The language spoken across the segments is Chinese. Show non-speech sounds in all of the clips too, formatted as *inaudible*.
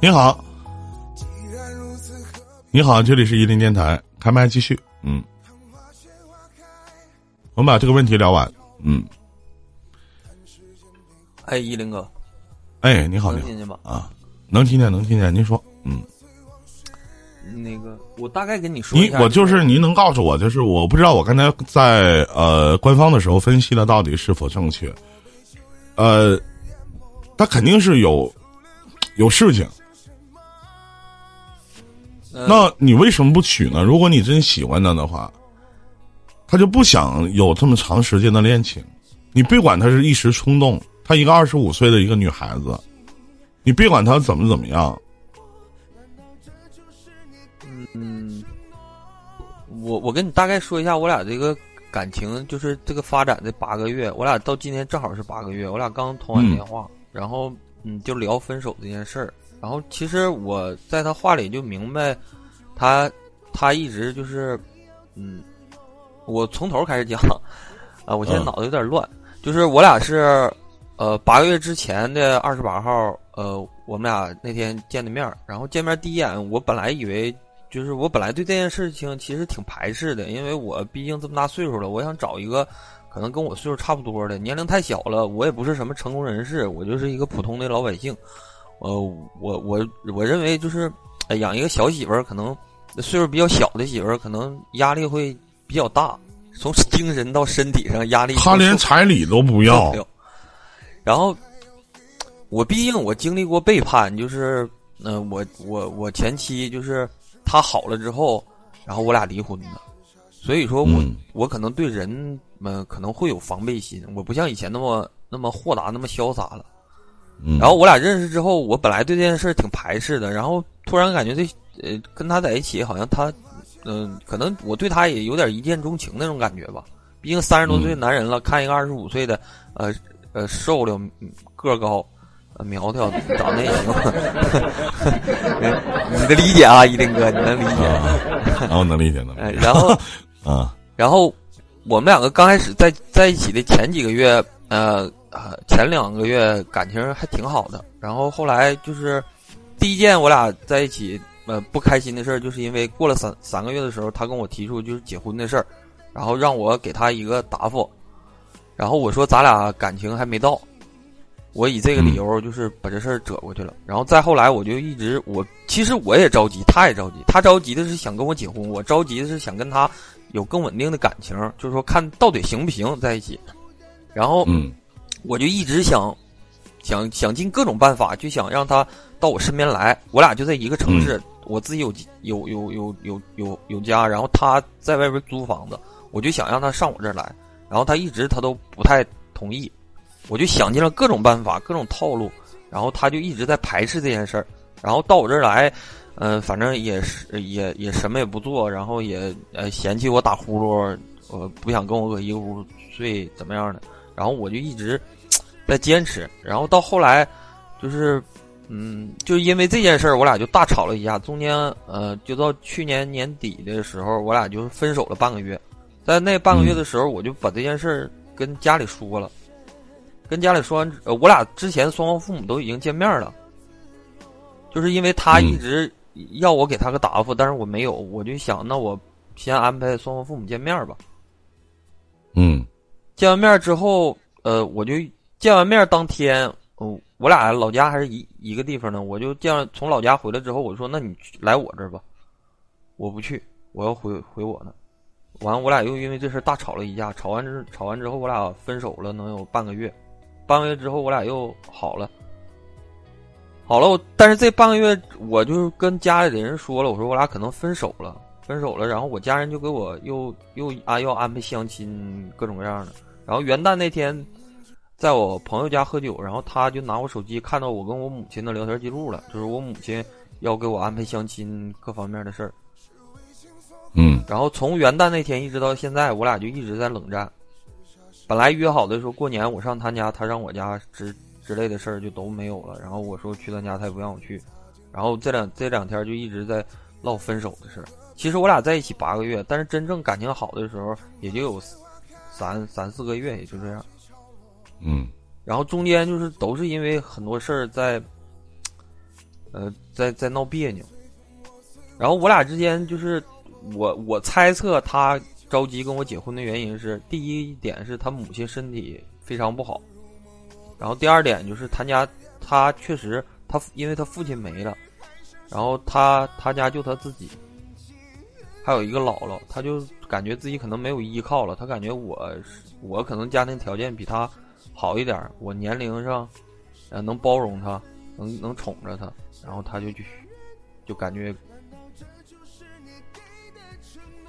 你好，你好，这里是伊林电台，开麦继续。嗯，我们把这个问题聊完。嗯，哎，伊林哥，哎，你好，能听见吗？啊，能听见，能听见。您说，嗯，那个，我大概跟你说一你我就是您能告诉我，就是我不知道我刚才在呃官方的时候分析的到底是否正确。呃，他肯定是有有事情。呃那你为什么不娶呢？如果你真喜欢他的话，他就不想有这么长时间的恋情。你别管他是一时冲动，她一个二十五岁的一个女孩子，你别管她怎么怎么样，嗯，我我跟你大概说一下我俩这个感情，就是这个发展的八个月，我俩到今天正好是八个月，我俩刚通完电话，然后嗯就聊分手这件事儿，然后其实我在他话里就明白，他他一直就是嗯，我从头开始讲啊，我现在嗯脑子有点乱，就是我俩是呃八个月之前的二十八号，呃我们俩那天见的面儿，然后见面第一眼，我本来以为。就是我本来对这件事情其实挺排斥的，因为我毕竟这么大岁数了，我想找一个可能跟我岁数差不多的，年龄太小了，我也不是什么成功人士，我就是一个普通的老百姓。呃，我我我认为就是、呃养一个小媳妇儿，可能岁数比较小的媳妇儿，可能压力会比较大，从 *laughs* 精神到身体上压力。他连彩礼都不要然后我毕竟我经历过背叛，就是嗯、呃我我我前妻就是她好了之后，然后我俩离婚的，所以说我、嗯我可能对人们可能会有防备心，我不像以前那么那么豁达，那么潇洒了。嗯然后我俩认识之后，我本来对这件事儿挺排斥的，然后突然感觉这呃跟他在一起，好像他嗯、可能我对他也有点一见钟情那种感觉吧。毕竟三十多岁男人了，看一个二十五岁的，呃呃瘦溜嗯个高。呃苗条，长得也行，*laughs* 你的理解啊，一林哥，你能理解。啊，我能理解，能哎，理解。然后啊，然后我们两个刚开始在在一起的前几个月，呃呃，前两个月感情还挺好的。然后后来就是第一件我俩在一起呃不开心的事儿，就是因为过了三三个月的时候，他跟我提出就是结婚的事儿，然后让我给他一个答复。然后我说咱俩感情还没到，我以这个理由就是把这事儿遮过去了。然后再后来我就一直我其实我也着急，他也着急，他着急的是想跟我结婚，我着急的是想跟他有更稳定的感情，就是说看到底行不行在一起。然后嗯我就一直想想想尽各种办法，就想让他到我身边来。我俩就在一个城市，我自己有有有有有有有家，然后他在外边租房子，我就想让他上我这儿来。然后他一直他都不太同意，我就想尽了各种办法、各种套路，然后他就一直在排斥这件事儿。然后到我这儿来，嗯、反正也是也也什么也不做，然后也呃嫌弃我打呼噜，呃不想跟我搁一个屋睡，怎么样的？然后我就一直在坚持，然后到后来就是，嗯，就因为这件事儿，我俩就大吵了一架。中间呃，就到去年年底的时候，我俩就是分手了半个月。在那半个月的时候，我就把这件事儿跟家里说了，跟家里说完，呃，我俩之前双方父母都已经见面了，就是因为他一直要我给他个答复，但是我没有，我就想，那我先安排双方父母见面吧。嗯见完面之后，呃，我就见完面当天，嗯、我俩老家还是一一个地方呢，我就见从老家回来之后，我说那你来我这儿吧，我不去，我要回回我那。完，我俩又因为这事大吵了一架，吵完之吵完之后，我俩分手了，能有半个月。半个月之后，我俩又好了，好了。但是这半个月，我就跟家里的人说了，我说我俩可能分手了，分手了。然后我家人就给我又又啊要安排相亲，各种各样的。然后元旦那天，在我朋友家喝酒，然后他就拿我手机看到我跟我母亲的聊天记录了，就是我母亲要给我安排相亲各方面的事儿。嗯然后从元旦那天一直到现在，我俩就一直在冷战。本来约好的说过年我上他家，他上我家之之类的事儿就都没有了。然后我说去他家，他也不让我去。然后这两这两天就一直在唠分手的事儿。其实我俩在一起八个月，但是真正感情好的时候也就有三三四个月，也就这样。嗯然后中间就是都是因为很多事儿在呃，在在闹别扭。然后我俩之间就是我我猜测他着急跟我结婚的原因是，第一点是他母亲身体非常不好，然后第二点就是他家他确实他因为他父亲没了，然后他他家就他自己，还有一个姥姥，他就感觉自己可能没有依靠了，他感觉我我可能家庭条件比他好一点，我年龄上呃能包容他，能能宠着他，然后他就去就感觉。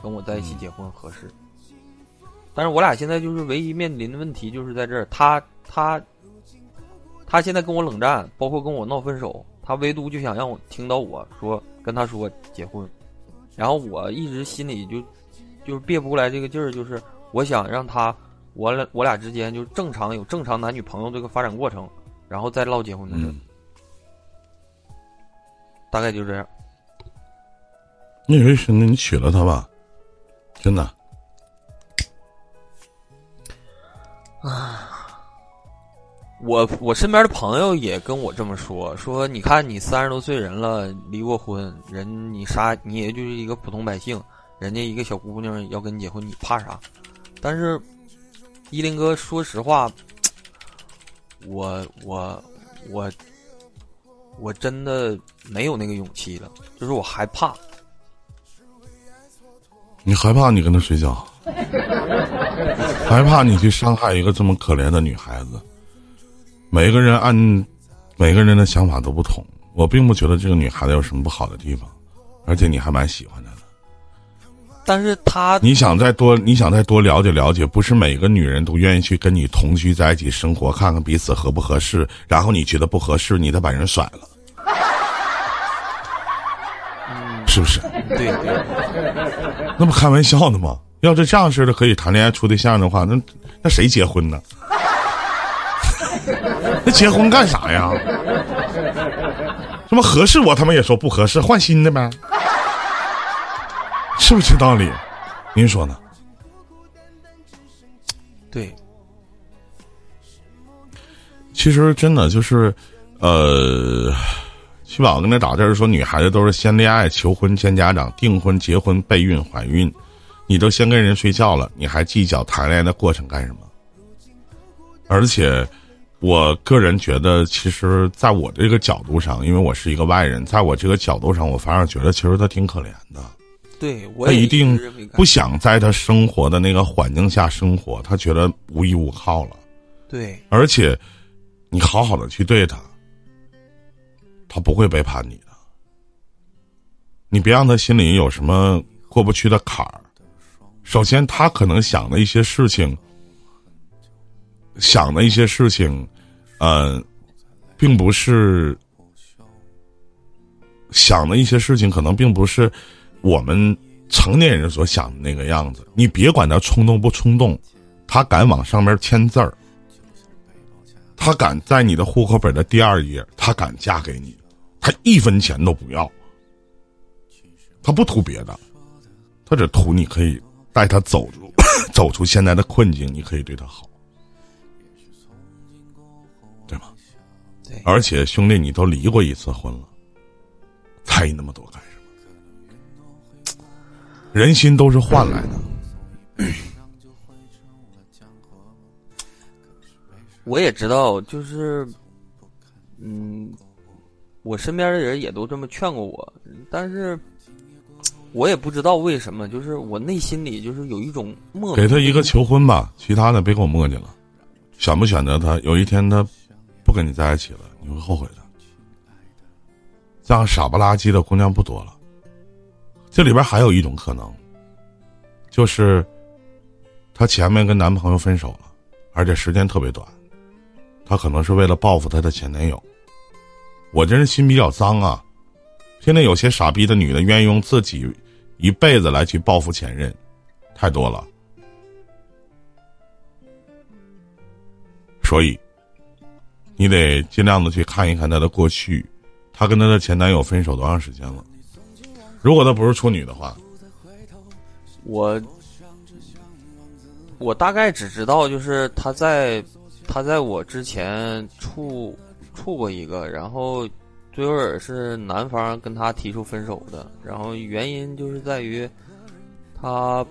跟我在一起结婚合适，但是我俩现在就是唯一面临的问题就是在这儿，他他他现在跟我冷战，包括跟我闹分手，他唯独就想让我听到我说跟他说结婚，然后我一直心里就就是憋不过来这个劲儿，就是我想让他我俩我俩之间就正常有正常男女朋友这个发展过程，然后再唠结婚的事，大概就这样。那人兄弟，你娶了她吧。真的，啊，我我身边的朋友也跟我这么说，说你看你三十多岁人了，离过婚，人你啥你也就是一个普通百姓，人家一个小姑娘要跟你结婚，你怕啥？但是依林哥，说实话，我我我我真的没有那个勇气了，就是我害怕。你害怕你跟他睡觉，*laughs* 害怕你去伤害一个这么可怜的女孩子。每个人按每个人的想法都不同，我并不觉得这个女孩子有什么不好的地方，而且你还蛮喜欢她的。但是她，你想再多，你想再多了解了解，不是每个女人都愿意去跟你同居在一起生活，看看彼此合不合适，然后你觉得不合适，你再把人甩了。是不是？对对，那不开玩笑呢吗？要是这样式的可以谈恋爱处对象的话，那那谁结婚呢？*laughs* 那结婚干啥呀？什么合适？我他妈也说不合适，换新的呗。*laughs* 是不是这道理？您说呢？对。其实真的就是，呃。七宝跟他打字说，女孩子都是先恋爱、求婚、见家长、订婚、结婚、备孕、怀孕，你都先跟人睡觉了，你还计较谈恋爱的过程干什么？而且，我个人觉得，其实在我这个角度上，因为我是一个外人，在我这个角度上，我反而觉得其实他挺可怜的。对，他一定不想在他生活的那个环境下生活，他觉得无依无靠了。对，而且，你好好的去对他。他不会背叛你的，你别让他心里有什么过不去的坎儿。首先，他可能想的一些事情，想的一些事情，嗯，并不是想的一些事情，可能并不是我们成年人所想的那个样子。你别管他冲动不冲动，他敢往上面签字儿，他敢在你的户口本的第二页，他敢嫁给你。他一分钱都不要，他不图别的，他只图你可以带他走出 *coughs* 走出现在的困境，你可以对他好，对。而且兄弟，你都离过一次婚了，在意那么多干什么？人心都是换来的。我也知道，就是，嗯。我身边的人也都这么劝过我，但是我也不知道为什么，就是我内心里就是有一种莫给他一个求婚吧，其他的别给我磨叽了。选不选择他，有一天他不跟你在一起了，你会后悔的。这样傻不拉几的姑娘不多了。这里边还有一种可能，就是她前面跟男朋友分手了，而且时间特别短，她可能是为了报复她的前男友。我这人心比较脏啊，现在有些傻逼的女的愿意用自己一辈子来去报复前任，太多了。所以，你得尽量的去看一看她的过去，她跟她的前男友分手多长时间了？如果她不是处女的话，我我大概只知道就是她在她在我之前处。处过一个，然后最后也是男方跟他提出分手的，然后原因就是在于他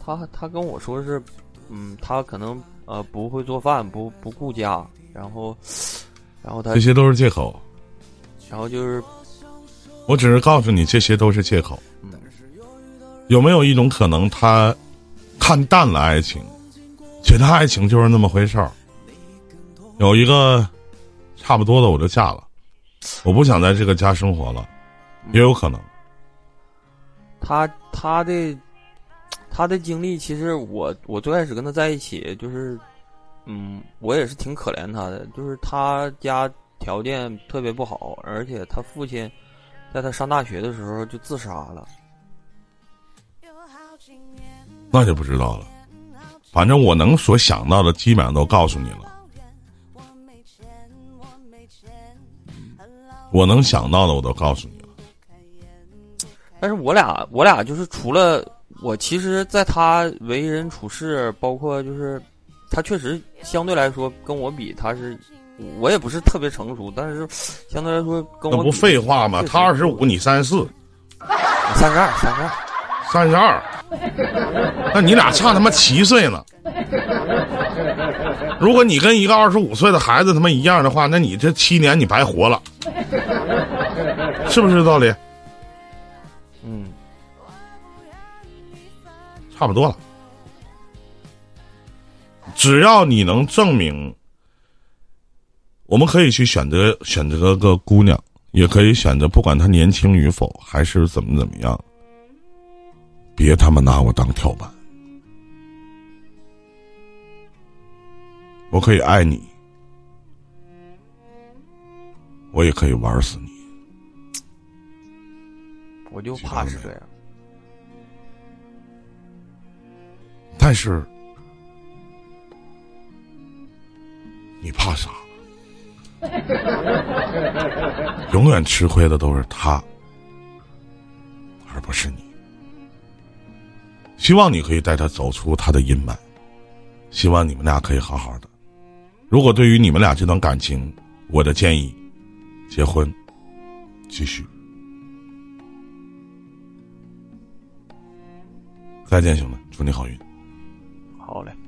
他他跟我说是，嗯，他可能呃不会做饭，不不顾家，然后然后他这些都是借口。然后就是我只是告诉你，这些都是借口。嗯有没有一种可能，他看淡了爱情，觉得爱情就是那么回事儿？有一个差不多的，我就嫁了，我不想在这个家生活了，也有可能。他他的他的经历，其实我我最开始跟他在一起，就是嗯，我也是挺可怜他的，就是他家条件特别不好，而且他父亲在他上大学的时候就自杀了。那就不知道了。反正我能所想到的，基本上都告诉你了。我能想到的，我都告诉你了。但是我俩我俩就是除了我，其实在他为人处事，包括就是他确实相对来说跟我比，他是我也不是特别成熟，但是相对来说跟我那不废话吗？他二十五，你三十四，三十二三十二。三十二，那你俩差他妈七岁呢。如果你跟一个二十五岁的孩子他妈一样的话，那你这七年你白活了，是不是这道理？嗯，差不多了。只要你能证明，我们可以去选择选择个姑娘，也可以选择不管她年轻与否，还是怎么怎么样。别他妈拿我当跳板，我可以爱你，我也可以玩死你。我就怕是这样。但是，你怕啥？*laughs* 永远吃亏的都是他，而不是你。希望你可以带他走出他的阴霾，希望你们俩可以好好的。如果对于你们俩这段感情，我的建议，结婚，继续。再见，兄弟，祝你好运。Ole.